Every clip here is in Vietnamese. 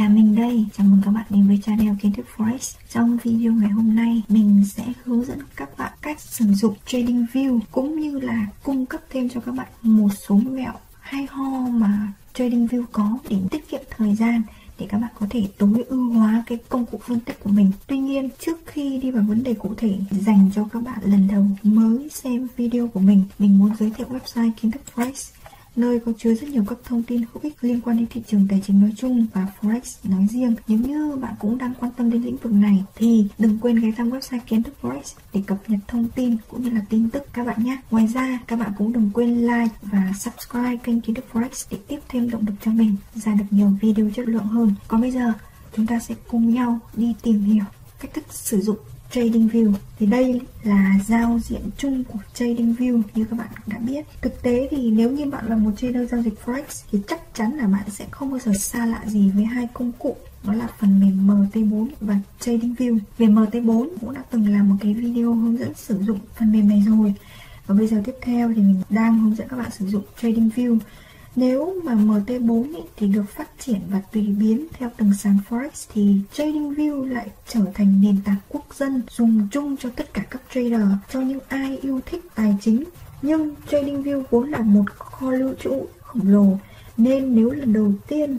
là mình đây. Chào mừng các bạn đến với channel Kiến thức Forex. Trong video ngày hôm nay, mình sẽ hướng dẫn các bạn cách sử dụng trading view cũng như là cung cấp thêm cho các bạn một số mẹo hay ho mà trading view có để tiết kiệm thời gian để các bạn có thể tối ưu hóa cái công cụ phân tích của mình. Tuy nhiên, trước khi đi vào vấn đề cụ thể dành cho các bạn lần đầu mới xem video của mình, mình muốn giới thiệu website kiến thức Forex nơi có chứa rất nhiều các thông tin hữu ích liên quan đến thị trường tài chính nói chung và Forex nói riêng. Nếu như bạn cũng đang quan tâm đến lĩnh vực này thì đừng quên ghé thăm website kiến thức Forex để cập nhật thông tin cũng như là tin tức các bạn nhé. Ngoài ra, các bạn cũng đừng quên like và subscribe kênh kiến thức Forex để tiếp thêm động lực cho mình ra được nhiều video chất lượng hơn. Còn bây giờ, chúng ta sẽ cùng nhau đi tìm hiểu cách thức sử dụng TradingView thì đây là giao diện chung của TradingView như các bạn đã biết. Thực tế thì nếu như bạn là một trader giao dịch forex, thì chắc chắn là bạn sẽ không bao giờ xa lạ gì với hai công cụ, đó là phần mềm MT4 và TradingView về MT4 cũng đã từng làm một cái video hướng dẫn sử dụng phần mềm này rồi. Và bây giờ tiếp theo thì mình đang hướng dẫn các bạn sử dụng TradingView nếu mà MT4 ý, thì được phát triển và tùy biến theo từng sàn Forex thì TradingView lại trở thành nền tảng quốc dân dùng chung cho tất cả các trader, cho những ai yêu thích tài chính. Nhưng TradingView vốn là một kho lưu trữ khổng lồ nên nếu lần đầu tiên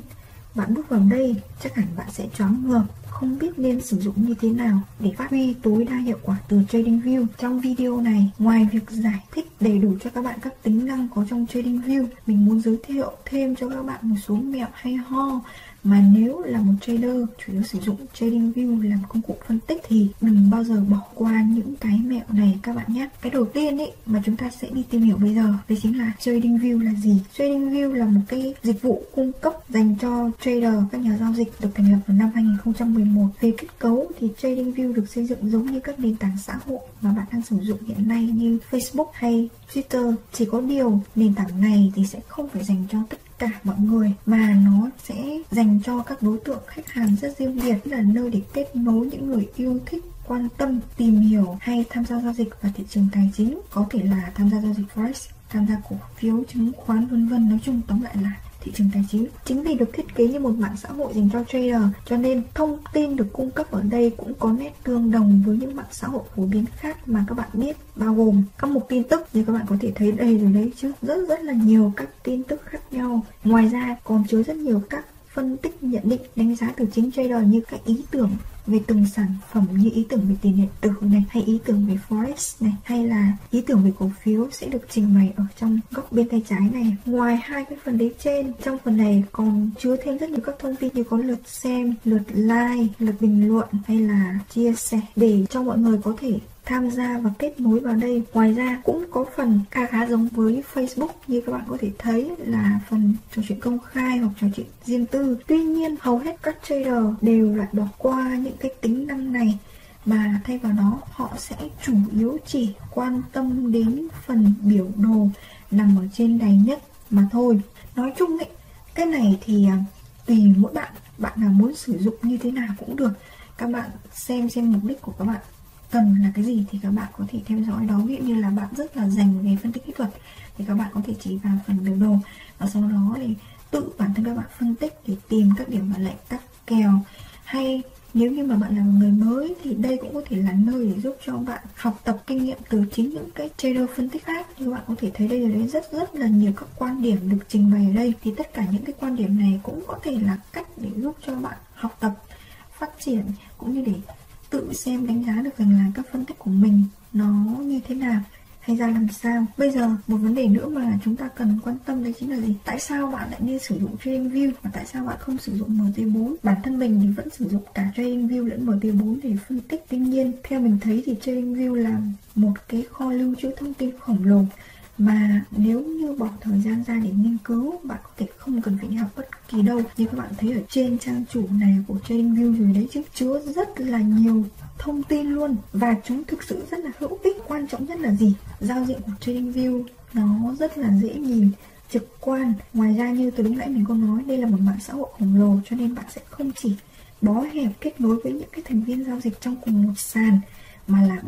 bạn bước vào đây chắc hẳn bạn sẽ choáng ngợp không biết nên sử dụng như thế nào để phát huy tối đa hiệu quả từ TradingView. Trong video này, ngoài việc giải thích đầy đủ cho các bạn các tính năng có trong TradingView, mình muốn giới thiệu thêm cho các bạn một số mẹo hay ho mà nếu là một trader chủ yếu sử dụng TradingView làm công cụ phân tích thì đừng bao giờ bỏ qua những cái mẹo này các bạn nhé. Cái đầu tiên ấy mà chúng ta sẽ đi tìm hiểu bây giờ, đấy chính là TradingView là gì. TradingView là một cái dịch vụ cung cấp dành cho trader, các nhà giao dịch được thành lập vào năm 2011. Về kết cấu thì TradingView được xây dựng giống như các nền tảng xã hội mà bạn đang sử dụng hiện nay như Facebook hay Twitter. Chỉ có điều nền tảng này thì sẽ không phải dành cho tất cả mọi người mà nó sẽ dành cho các đối tượng khách hàng rất riêng biệt, là nơi để kết nối những người yêu thích, quan tâm, tìm hiểu hay tham gia giao dịch và thị trường tài chính, có thể là tham gia giao dịch forex, tham gia cổ phiếu, chứng khoán, vân vân. Nói chung, tóm lại là thị trường tài chính. Chính vì được thiết kế như một mạng xã hội dành cho trader, cho nên thông tin được cung cấp ở đây cũng có nét tương đồng với những mạng xã hội phổ biến khác mà các bạn biết, bao gồm các mục tin tức như các bạn có thể thấy đây rồi đấy chứ, rất rất là nhiều các tin tức khác nhau. Ngoài ra còn chứa rất nhiều các phân tích, nhận định, đánh giá từ chính trader như các ý tưởng về từng sản phẩm, như ý tưởng về tiền điện tử này, hay ý tưởng về forex này, hay là ý tưởng về cổ phiếu sẽ được trình bày ở trong góc bên tay trái này. Ngoài hai cái phần đấy trên, trong phần này còn chứa thêm rất nhiều các thông tin như có lượt xem, lượt like, lượt bình luận, hay là chia sẻ để cho mọi người có thể tham gia và kết nối vào đây. Ngoài ra cũng có phần khá khá giống với Facebook như các bạn có thể thấy là phần trò chuyện công khai hoặc trò chuyện riêng tư. Tuy nhiên, hầu hết các trader đều lại bỏ qua những cái tính năng này, mà thay vào đó họ sẽ chủ yếu chỉ quan tâm đến phần biểu đồ nằm ở trên đáy nhất mà thôi. Nói chung ấy, cái này thì à, tùy mỗi bạn bạn nào muốn sử dụng như thế nào cũng được. Các bạn xem xem mục đích của các bạn cần là cái gì thì các bạn có thể theo dõi đó. Ví dụ như là bạn rất là dành về phân tích kỹ thuật thì các bạn có thể chỉ vào phần biểu đồ. Và sau đó thì tự bản thân các bạn phân tích để tìm các điểm và lệnh các kèo. Hay nếu như mà bạn là một người mới thì đây cũng có thể là nơi để giúp cho bạn học tập kinh nghiệm từ chính những cái trader phân tích khác. Như bạn có thể thấy đây là rất rất là nhiều các quan điểm được trình bày ở đây. Thì tất cả những cái quan điểm này cũng có thể là cách để giúp cho bạn học tập, phát triển, cũng như để tự xem đánh giá được rằng là các phân tích của mình nó như thế nào, hay ra làm sao. Bây giờ một vấn đề nữa mà chúng ta cần quan tâm đấy chính là gì? Tại sao bạn lại nên sử dụng TradingView và tại sao bạn không sử dụng MT4 bản thân mình thì vẫn sử dụng cả TradingView lẫn MT4 để phân tích. Tuy nhiên, theo mình thấy thì TradingView là một cái kho lưu trữ thông tin khổng lồ mà nếu như bỏ thời gian ra để nghiên cứu, bạn có thể không cần phải đi học bất kỳ đâu. Như các bạn thấy ở trên trang chủ này của TradingView rồi đấy chứ, chứa rất là nhiều thông tin luôn. Và chúng thực sự rất là hữu ích. Quan trọng nhất là gì? Giao diện của TradingView nó rất là dễ nhìn, trực quan. Ngoài ra như từ lúc nãy mình có nói, đây là một mạng xã hội khổng lồ, cho nên bạn sẽ không chỉ bó hẹp kết nối với những cái thành viên giao dịch trong cùng một sàn, mà là